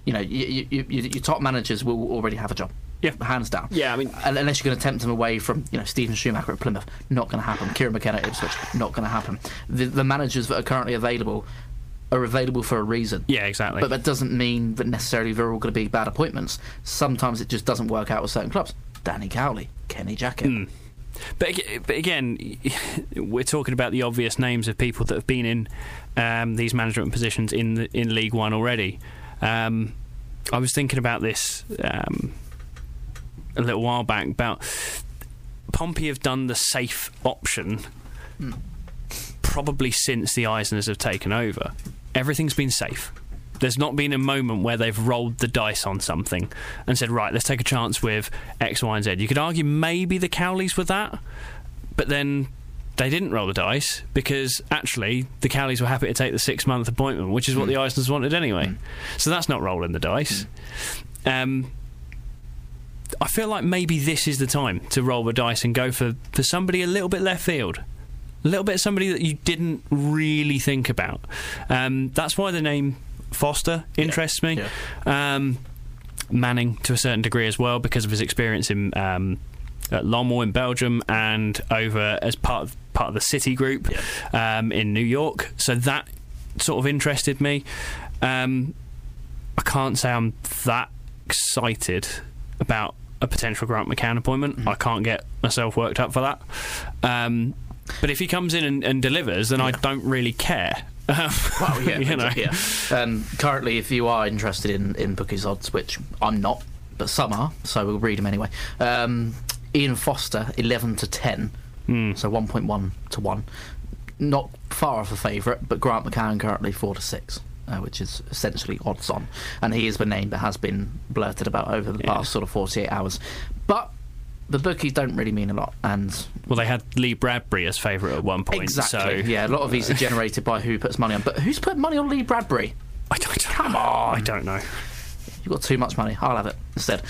You know, you, you, you, your top managers will already have a job. Yeah, hands down. Yeah, I mean, unless you're going to tempt him away from you know Steven Schumacher at Plymouth, not going to happen. Kieran McKenna at Ipswich, not going to happen. The, the managers that are currently available are available for a reason. Yeah, exactly. But that doesn't mean that necessarily they're all going to be bad appointments. Sometimes it just doesn't work out with certain clubs. Danny Cowley, Kenny Jackett. Mm. But, but again, we're talking about the obvious names of people that have been in um, these management positions in the, in League One already. Um, I was thinking about this um, a little while back about Pompey have done the safe option mm. probably since the Eisners have taken over. Everything's been safe. There's not been a moment where they've rolled the dice on something and said, right, let's take a chance with X, Y, and Z. You could argue maybe the Cowleys were that, but then they didn't roll the dice because actually the Cowleys were happy to take the six month appointment, which is what mm. the Eisners wanted anyway. Mm. So that's not rolling the dice. Mm. Um, I feel like maybe this is the time to roll the dice and go for, for somebody a little bit left field. A little bit somebody that you didn't really think about. Um, that's why the name Foster interests yeah. me. Yeah. Um, Manning to a certain degree as well because of his experience in um, at Lommel in Belgium and over as part of part of the City Group yeah. um, in New York. So that sort of interested me. Um, I can't say I'm that excited about a potential Grant McCann appointment. Mm-hmm. I can't get myself worked up for that. Um, but if he comes in and, and delivers, then yeah. I don't really care. well, yeah, you know. yeah. Um, currently, if you are interested in, in bookies odds, which I'm not, but some are, so we'll read them anyway. Um, Ian Foster, 11 to 10, mm. so 1.1 to 1. Not far off a favourite, but Grant McCann currently 4 to 6 uh, which is essentially odds on. And he is the name that has been blurted about over the yeah. past sort of 48 hours. But the bookies don't really mean a lot. And well, they had Lee Bradbury as favourite at one point. Exactly. So. Yeah, a lot of these are generated by who puts money on. But who's put money on Lee Bradbury? I don't. Come on. I don't know. You've got too much money. I'll have it instead.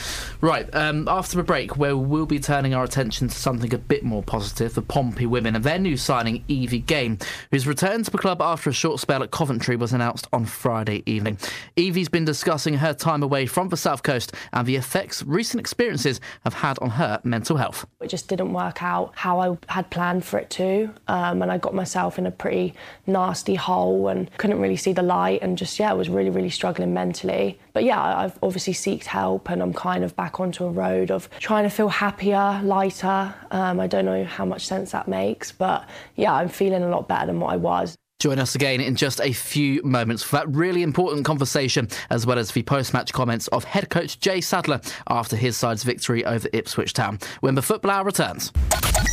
Right, um, after a break, where we'll be turning our attention to something a bit more positive the Pompey women and their new signing, Evie Gane, whose return to the club after a short spell at Coventry was announced on Friday evening. Evie's been discussing her time away from the South Coast and the effects recent experiences have had on her mental health. It just didn't work out how I had planned for it to, um, and I got myself in a pretty nasty hole and couldn't really see the light, and just, yeah, I was really, really struggling mentally. But yeah, I've obviously sought help and I'm kind of back onto a road of trying to feel happier, lighter. Um, I don't know how much sense that makes, but yeah, I'm feeling a lot better than what I was. Join us again in just a few moments for that really important conversation, as well as the post match comments of head coach Jay Sadler after his side's victory over Ipswich Town when the Football Hour returns.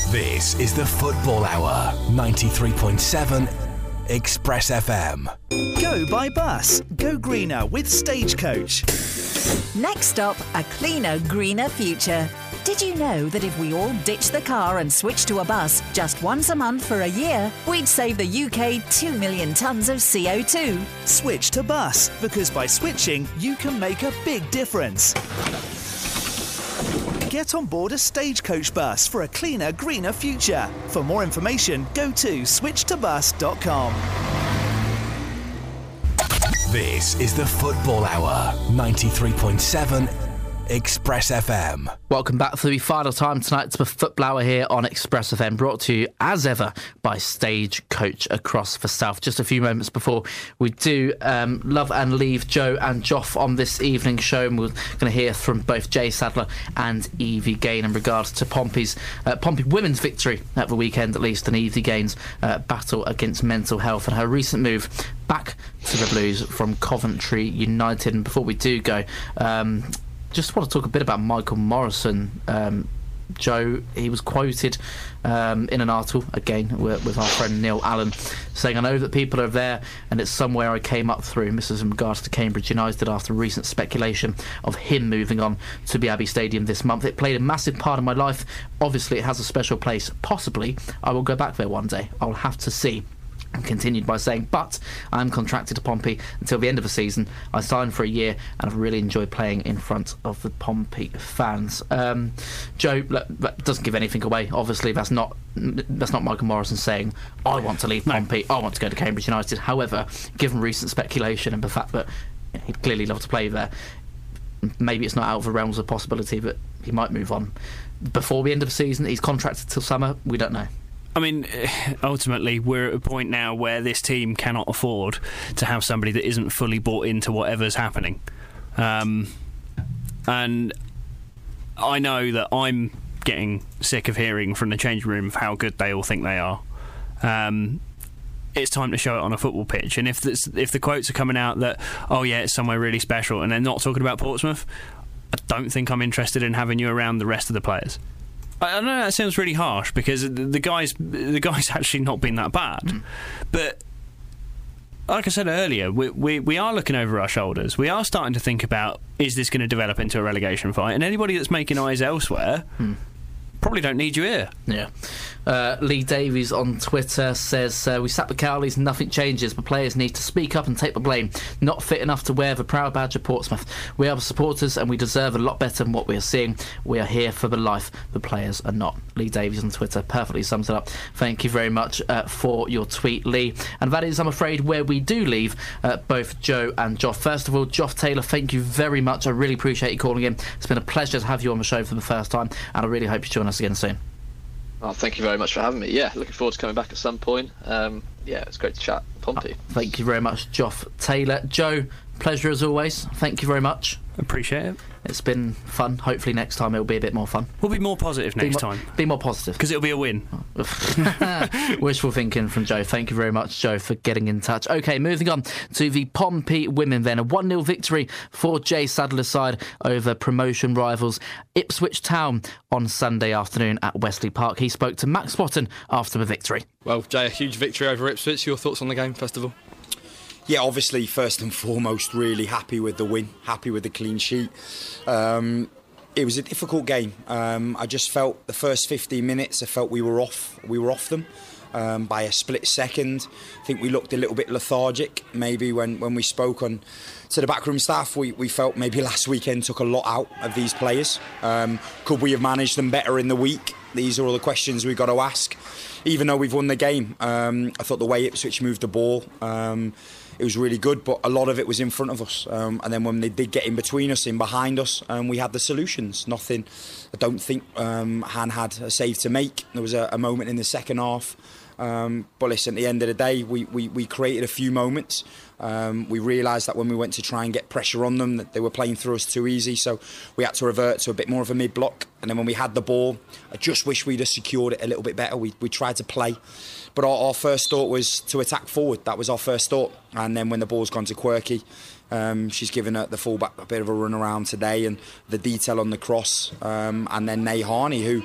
This is the Football Hour, 93.7 Express FM. Go by bus. Go greener with Stagecoach. Next stop, a cleaner, greener future. Did you know that if we all ditch the car and switch to a bus just once a month for a year, we'd save the UK 2 million tonnes of CO2? Switch to bus, because by switching, you can make a big difference. Get on board a stagecoach bus for a cleaner, greener future. For more information, go to switchtobus.com. This is the Football Hour, 93.7 Express FM. Welcome back for the final time tonight to the Football Hour here on Express FM, brought to you as ever by Stagecoach across the South. Just a few moments before we do um, love and leave Joe and Joth on this evening show, and we're going to hear from both Jay Sadler and Evie Gane in regards to Pompey's uh, Pompey women's victory at the weekend, at least, and Evie Gane's uh, battle against mental health and her recent move back to the Blues from Coventry United. And before we do go, um, just want to talk a bit about Michael Morrison. Um, Joe, he was quoted um, in an article again with, with, our friend Neil Allen, saying, "I know that people are there, and it's somewhere I came up through." Is in regards to Cambridge United after recent speculation of him moving on to the Abbey Stadium this month. It played a massive part of my life. Obviously, it has a special place. Possibly, I will go back there one day. I'll have to see and continued by saying, But I'm contracted to Pompey until the end of the season. I signed for a year and I've really enjoyed playing in front of the Pompey fans. Um, Joe, that doesn't give anything away. Obviously, that's not that's not Michael Morrison saying, I want to leave Pompey. I want to go to Cambridge United. However, given recent speculation and the fact that he'd clearly love to play there, maybe it's not out of the realms of possibility that he might move on. Before the end of the season, he's contracted till summer. We don't know. I mean, ultimately, we're at a point now where this team cannot afford to have somebody that isn't fully bought into whatever's happening. Um, and I know that I'm getting sick of hearing from the changing room of how good they all think they are. Um, it's time to show it on a football pitch. And if this, if the quotes are coming out that oh yeah, it's somewhere really special, and they're not talking about Portsmouth, I don't think I'm interested in having you around the rest of the players. I know that sounds really harsh because the guy's the guy's actually not been that bad, mm. but like I said earlier, we, we, we are looking over our shoulders. We are starting to think about is this going to develop into a relegation fight? And anybody that's making eyes elsewhere. Mm probably don't need you here. Yeah. Uh, Lee Davies on Twitter says uh, we sat the Cowleys, nothing changes, but players need to speak up and take the blame. Not fit enough to wear the proud badge of Portsmouth. We are the supporters, and we deserve a lot better than what we are seeing. We are here for the life. The players are not. Lee Davies on Twitter perfectly sums it up. Thank you very much uh, for your tweet, Lee. And that is, I'm afraid, where we do leave uh, both Joe and Joth. First of all, Joth Taylor, thank you very much. I really appreciate you calling in. It's been a pleasure to have you on the show for the first time, and I really hope you join us us again soon. Oh, thank you very much for having me. Yeah, looking forward to coming back at some point. Um, yeah, it's great to chat. Pompey. Oh, thank you very much, Joth Taylor. Joe, pleasure as always. Thank you very much. Appreciate it. It's been fun. Hopefully, next time it'll be a bit more fun. We'll be more positive next be time. Be more positive. Because it'll be a win. Wishful thinking from Joe. Thank you very much, Joe, for getting in touch. Okay, moving on to the Pompey women then. A 1 0 victory for Jay Sadler's side over promotion rivals Ipswich Town on Sunday afternoon at Westleigh Park. He spoke to Max Swatton after the victory. Well, Jay, a huge victory over Ipswich. Your thoughts on the game, first of all? Yeah, obviously, first and foremost, really happy with the win, happy with the clean sheet. Um, it was a difficult game. Um, I just felt the first 15 minutes, I felt we were off. We were off them. Um, by a split second. I think we looked a little bit lethargic. Maybe when, when we spoke on to the backroom staff, we, we felt maybe last weekend took a lot out of these players. Um, could we have managed them better in the week? These are all the questions we've got to ask. Even though we've won the game, um, I thought the way Ipswich moved the ball um, it was really good, but a lot of it was in front of us. Um, and then when they did get in between us, in behind us, um, we had the solutions. Nothing, I don't think um, Han had a save to make. There was a, a moment in the second half. Um, but listen, at the end of the day, we, we, we created a few moments. Um, we realised that when we went to try and get pressure on them, that they were playing through us too easy. So we had to revert to a bit more of a mid block. And then when we had the ball, I just wish we'd have secured it a little bit better. We, we tried to play. But our, our, first thought was to attack forward. That was our first thought. And then when the ball's gone to Quirky, um, she's given the fullback a bit of a run around today, and the detail on the cross. Um, and then Harney, who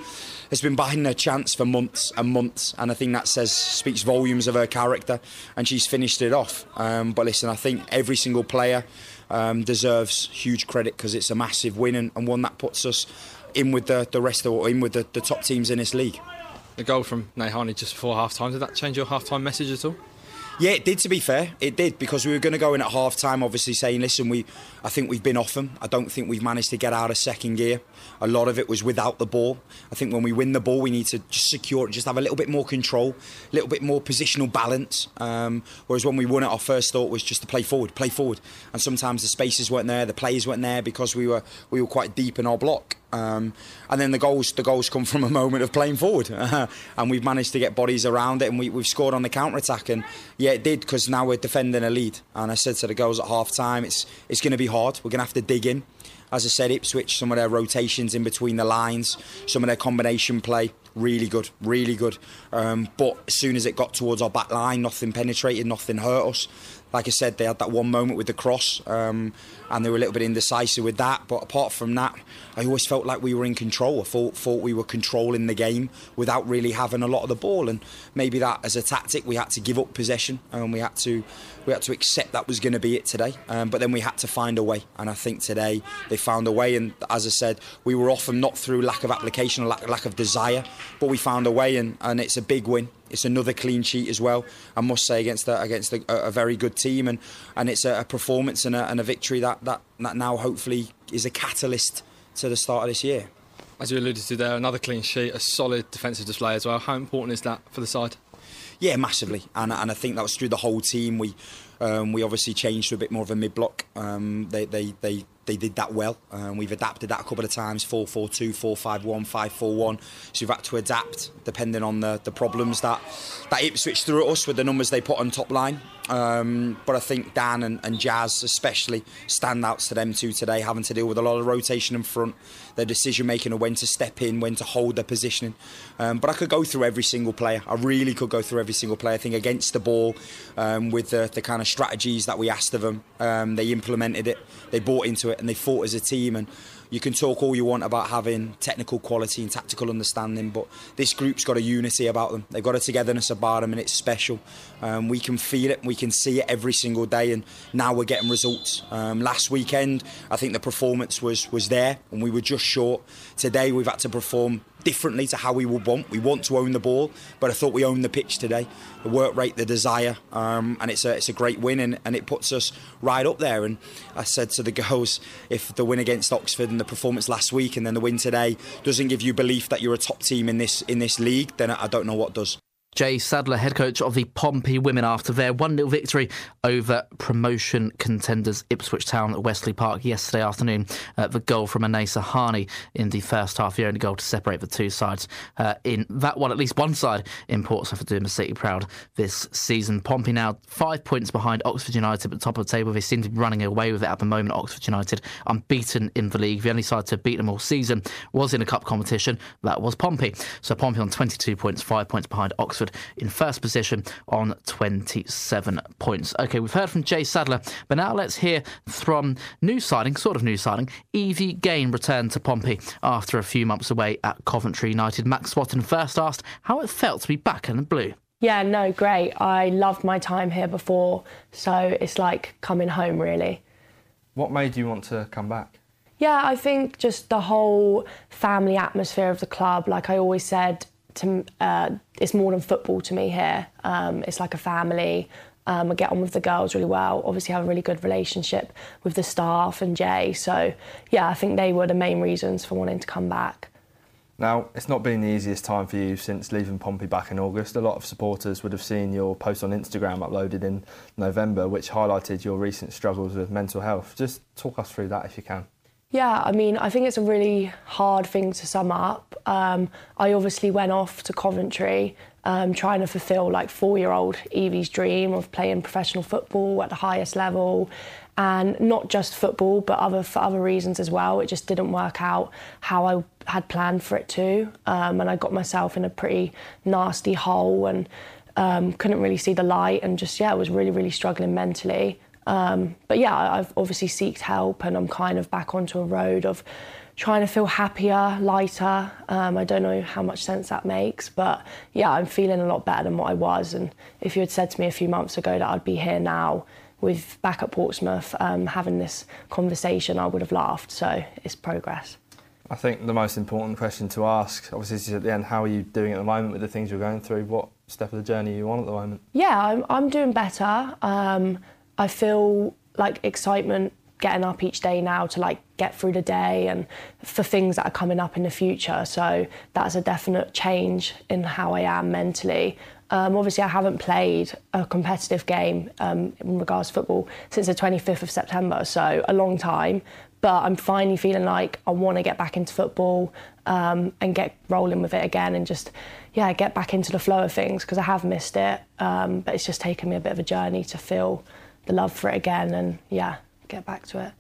has been buying her chance for months and months, and I think that says speaks volumes of her character. And she's finished it off. Um, but listen, I think every single player um, deserves huge credit because it's a massive win and, and, one that puts us in with the, the rest of in with the, the top teams in this league the goal from Nahani just before half time. Did that change your half time message at all? Yeah, it did. To be fair, it did because we were going to go in at half time, obviously saying, "Listen, we, I think we've been off them. I don't think we've managed to get out of second gear." A lot of it was without the ball. I think when we win the ball, we need to just secure it, just have a little bit more control, a little bit more positional balance. Um, whereas when we won it, our first thought was just to play forward, play forward. And sometimes the spaces weren't there, the players weren't there because we were we were quite deep in our block. Um, and then the goals, the goals come from a moment of playing forward, and we've managed to get bodies around it, and we, have scored on the counter attack. And yeah, it did because now we're defending a lead. And I said to the girls at half time, it's it's going to be hard. We're going to have to dig in. As I said, Ipswich, some of their rotations in between the lines, some of their combination play, really good, really good. Um, but as soon as it got towards our back line, nothing penetrated, nothing hurt us. Like I said, they had that one moment with the cross, um, and they were a little bit indecisive with that. But apart from that, I always felt like we were in control. I thought, thought we were controlling the game without really having a lot of the ball. And maybe that, as a tactic, we had to give up possession, and we had to we had to accept that was going to be it today. Um, but then we had to find a way, and I think today they found a way. And as I said, we were often not through lack of application or lack, lack of desire, but we found a way, and, and it's a big win. It's another clean sheet as well. I must say against against a, a very good team, and, and it's a, a performance and a, and a victory that, that that now hopefully is a catalyst to the start of this year. As you alluded to there, another clean sheet, a solid defensive display as well. How important is that for the side? Yeah, massively, and and I think that was through the whole team. We um, we obviously changed to a bit more of a mid block. Um, they, they they they did that well. Um, we've adapted that a couple of times 4 4 2, 4 5 1, 5 4 1. So we've had to adapt depending on the, the problems that, that Ipswich threw at us with the numbers they put on top line. Um, but I think Dan and, and Jazz, especially, standouts to them too today, having to deal with a lot of rotation in front, their decision making of when to step in, when to hold their positioning. Um, but I could go through every single player. I really could go through every single player. I think against the ball, um, with the, the kind of strategies that we asked of them, um, they implemented it, they bought into it, and they fought as a team. And you can talk all you want about having technical quality and tactical understanding, but this group's got a unity about them. They've got a togetherness about them, and it's special. Um, we can feel it, we can see it every single day, and now we're getting results. Um, last weekend, I think the performance was was there, and we were just short. Today, we've had to perform differently to how we would want. We want to own the ball, but I thought we owned the pitch today. The work rate, the desire, um, and it's a it's a great win, and, and it puts us right up there. And I said to the girls, if the win against Oxford and the performance last week, and then the win today doesn't give you belief that you're a top team in this in this league, then I don't know what does. Jay Sadler, head coach of the Pompey women, after their 1 0 victory over promotion contenders Ipswich Town at Westleigh Park yesterday afternoon. Uh, the goal from Anais Sahani in the first half, the only goal to separate the two sides uh, in that one, at least one side in Portsmouth for doing the city proud this season. Pompey now five points behind Oxford United at the top of the table. They seem to be running away with it at the moment. Oxford United unbeaten in the league. The only side to beat them all season was in a cup competition. That was Pompey. So Pompey on 22 points, five points behind Oxford. Oxford in first position on 27 points. Okay, we've heard from Jay Sadler, but now let's hear from new signing, sort of new signing. Evie Gane returned to Pompey after a few months away at Coventry United. Max Swatton first asked how it felt to be back in the blue. Yeah, no, great. I loved my time here before, so it's like coming home, really. What made you want to come back? Yeah, I think just the whole family atmosphere of the club. Like I always said, to, uh, it's more than football to me here. Um, it's like a family. Um, I get on with the girls really well. Obviously, have a really good relationship with the staff and Jay. So, yeah, I think they were the main reasons for wanting to come back. Now, it's not been the easiest time for you since leaving Pompey back in August. A lot of supporters would have seen your post on Instagram uploaded in November, which highlighted your recent struggles with mental health. Just talk us through that if you can. Yeah, I mean, I think it's a really hard thing to sum up. Um, I obviously went off to Coventry um, trying to fulfil like four-year-old Evie's dream of playing professional football at the highest level, and not just football, but other for other reasons as well. It just didn't work out how I had planned for it to, um, and I got myself in a pretty nasty hole and um, couldn't really see the light, and just yeah, I was really really struggling mentally. Um, but yeah, I've obviously sought help and I'm kind of back onto a road of trying to feel happier, lighter. Um, I don't know how much sense that makes, but yeah, I'm feeling a lot better than what I was. And if you had said to me a few months ago that I'd be here now with back at Portsmouth um, having this conversation, I would have laughed. So it's progress. I think the most important question to ask, obviously, is at the end, how are you doing at the moment with the things you're going through? What step of the journey are you on at the moment? Yeah, I'm, I'm doing better. Um, I feel like excitement getting up each day now to like get through the day and for things that are coming up in the future. So that's a definite change in how I am mentally. Um, obviously, I haven't played a competitive game um, in regards to football since the 25th of September, so a long time. But I'm finally feeling like I want to get back into football um, and get rolling with it again and just, yeah, get back into the flow of things because I have missed it. Um, but it's just taken me a bit of a journey to feel the love for it again and, yeah, get back to it.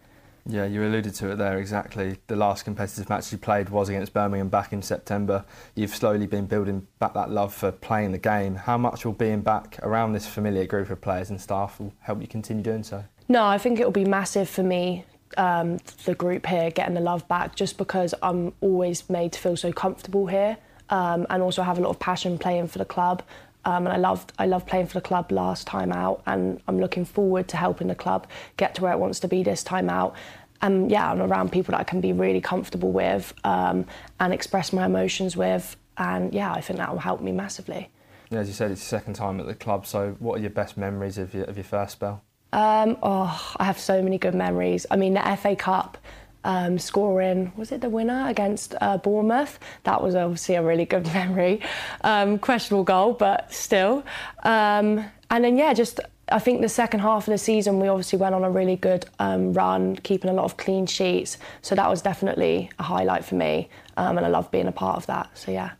Yeah, you alluded to it there exactly. The last competitive match you played was against Birmingham back in September. You've slowly been building back that love for playing the game. How much will being back around this familiar group of players and staff will help you continue doing so? No, I think it will be massive for me, um, the group here, getting the love back, just because I'm always made to feel so comfortable here um, and also have a lot of passion playing for the club. Um, and I loved I loved playing for the club last time out, and I'm looking forward to helping the club get to where it wants to be this time out. And yeah, I'm around people that I can be really comfortable with um, and express my emotions with, and yeah, I think that will help me massively. Yeah, as you said, it's your second time at the club. So, what are your best memories of your of your first spell? Um, oh, I have so many good memories. I mean, the FA Cup um, scoring, was it the winner against uh, Bournemouth? That was obviously a really good memory. Um, questionable goal, but still. Um, and then, yeah, just I think the second half of the season, we obviously went on a really good um, run, keeping a lot of clean sheets. So that was definitely a highlight for me. Um, and I love being a part of that. So, yeah.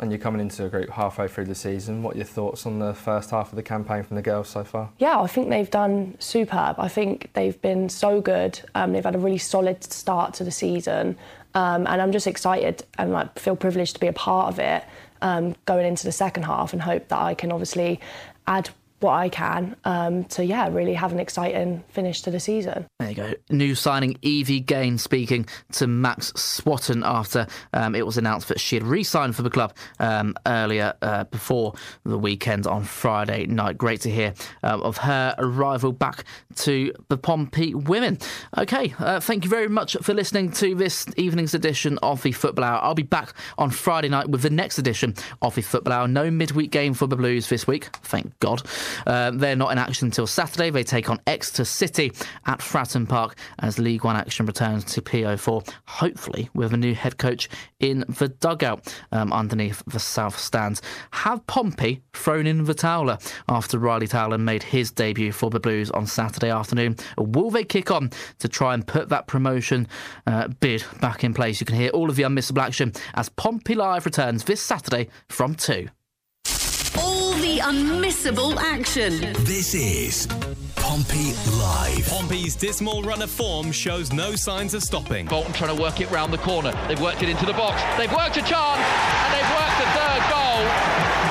And you're coming into a group halfway through the season. What are your thoughts on the first half of the campaign from the girls so far? Yeah, I think they've done superb. I think they've been so good. Um, they've had a really solid start to the season, um, and I'm just excited and like feel privileged to be a part of it um, going into the second half, and hope that I can obviously add what I can um, to yeah really have an exciting finish to the season. There you go. New signing Evie Gane speaking to Max Swatton after um, it was announced that she had re-signed for the club um, earlier uh, before the weekend on Friday night. Great to hear uh, of her arrival back to the Pompey women. Okay, uh, thank you very much for listening to this evening's edition of the Football Hour. I'll be back on Friday night with the next edition of the Football Hour. No midweek game for the Blues this week, thank God. Uh, they're not in action until Saturday. They take on Exeter City at Fratton Park as League One action returns to PO4, hopefully with a new head coach in the dugout um, underneath the south stands. Have Pompey thrown in the towler after Riley Towler made his debut for the Blues on Saturday afternoon? Will they kick on to try and put that promotion uh, bid back in place? You can hear all of the unmissable action as Pompey Live returns this Saturday from 2 the unmissable action. This is Pompey Live. Pompey's dismal run of form shows no signs of stopping. Bolton trying to work it round the corner. They've worked it into the box. They've worked a chance and they've worked a third goal.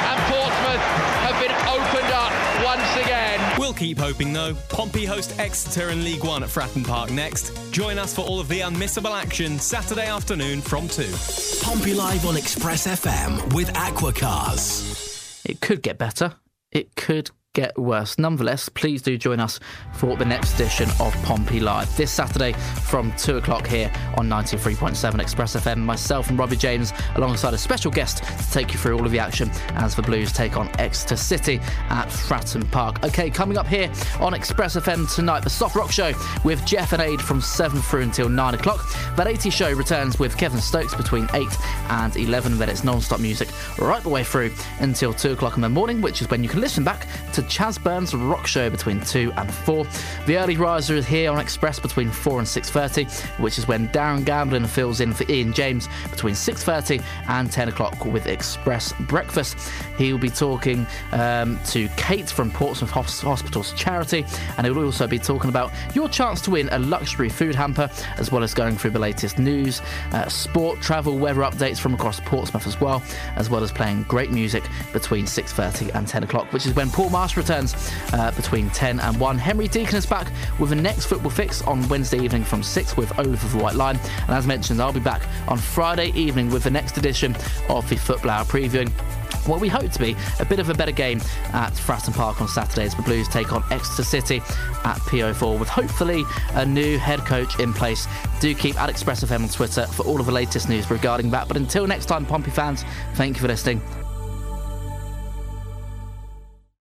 And Portsmouth have been opened up once again. We'll keep hoping though. Pompey host Exeter in League One at Fratton Park next. Join us for all of the unmissable action Saturday afternoon from 2. Pompey Live on Express FM with Aquacars. It could get better. It could get worse. Nonetheless, please do join us for the next edition of Pompey Live this Saturday from 2 o'clock here on 93.7 Express FM. Myself and Robbie James, alongside a special guest to take you through all of the action as the Blues take on Exeter City at Fratton Park. Okay, coming up here on Express FM tonight, the Soft Rock Show with Jeff and Aid from 7 through until 9 o'clock. That 80 show returns with Kevin Stokes between 8 and 11. Then it's non stop music right the way through until 2 o'clock in the morning, which is when you can listen back to Chaz Burns Rock Show between 2 and 4. The early riser is here on Express between 4 and 6.30, which is when Darren Gamblin fills in for Ian James between 6.30 and 10 o'clock with Express Breakfast. He will be talking um, to Kate from Portsmouth Hospital's charity, and he will also be talking about your chance to win a luxury food hamper, as well as going through the latest news, uh, sport, travel, weather updates from across Portsmouth as well, as well as playing great music between 6.30 and 10 o'clock, which is when Paul Marsh returns uh, between 10 and 1. Henry Deacon is back with the next football fix on Wednesday evening from 6 with Over the White Line. And as mentioned, I'll be back on Friday evening with the next edition of the Football Hour previewing what we hope to be a bit of a better game at Fratton Park on Saturday as the Blues take on Exeter City at PO4 with hopefully a new head coach in place. Do keep at Express FM on Twitter for all of the latest news regarding that. But until next time, Pompey fans, thank you for listening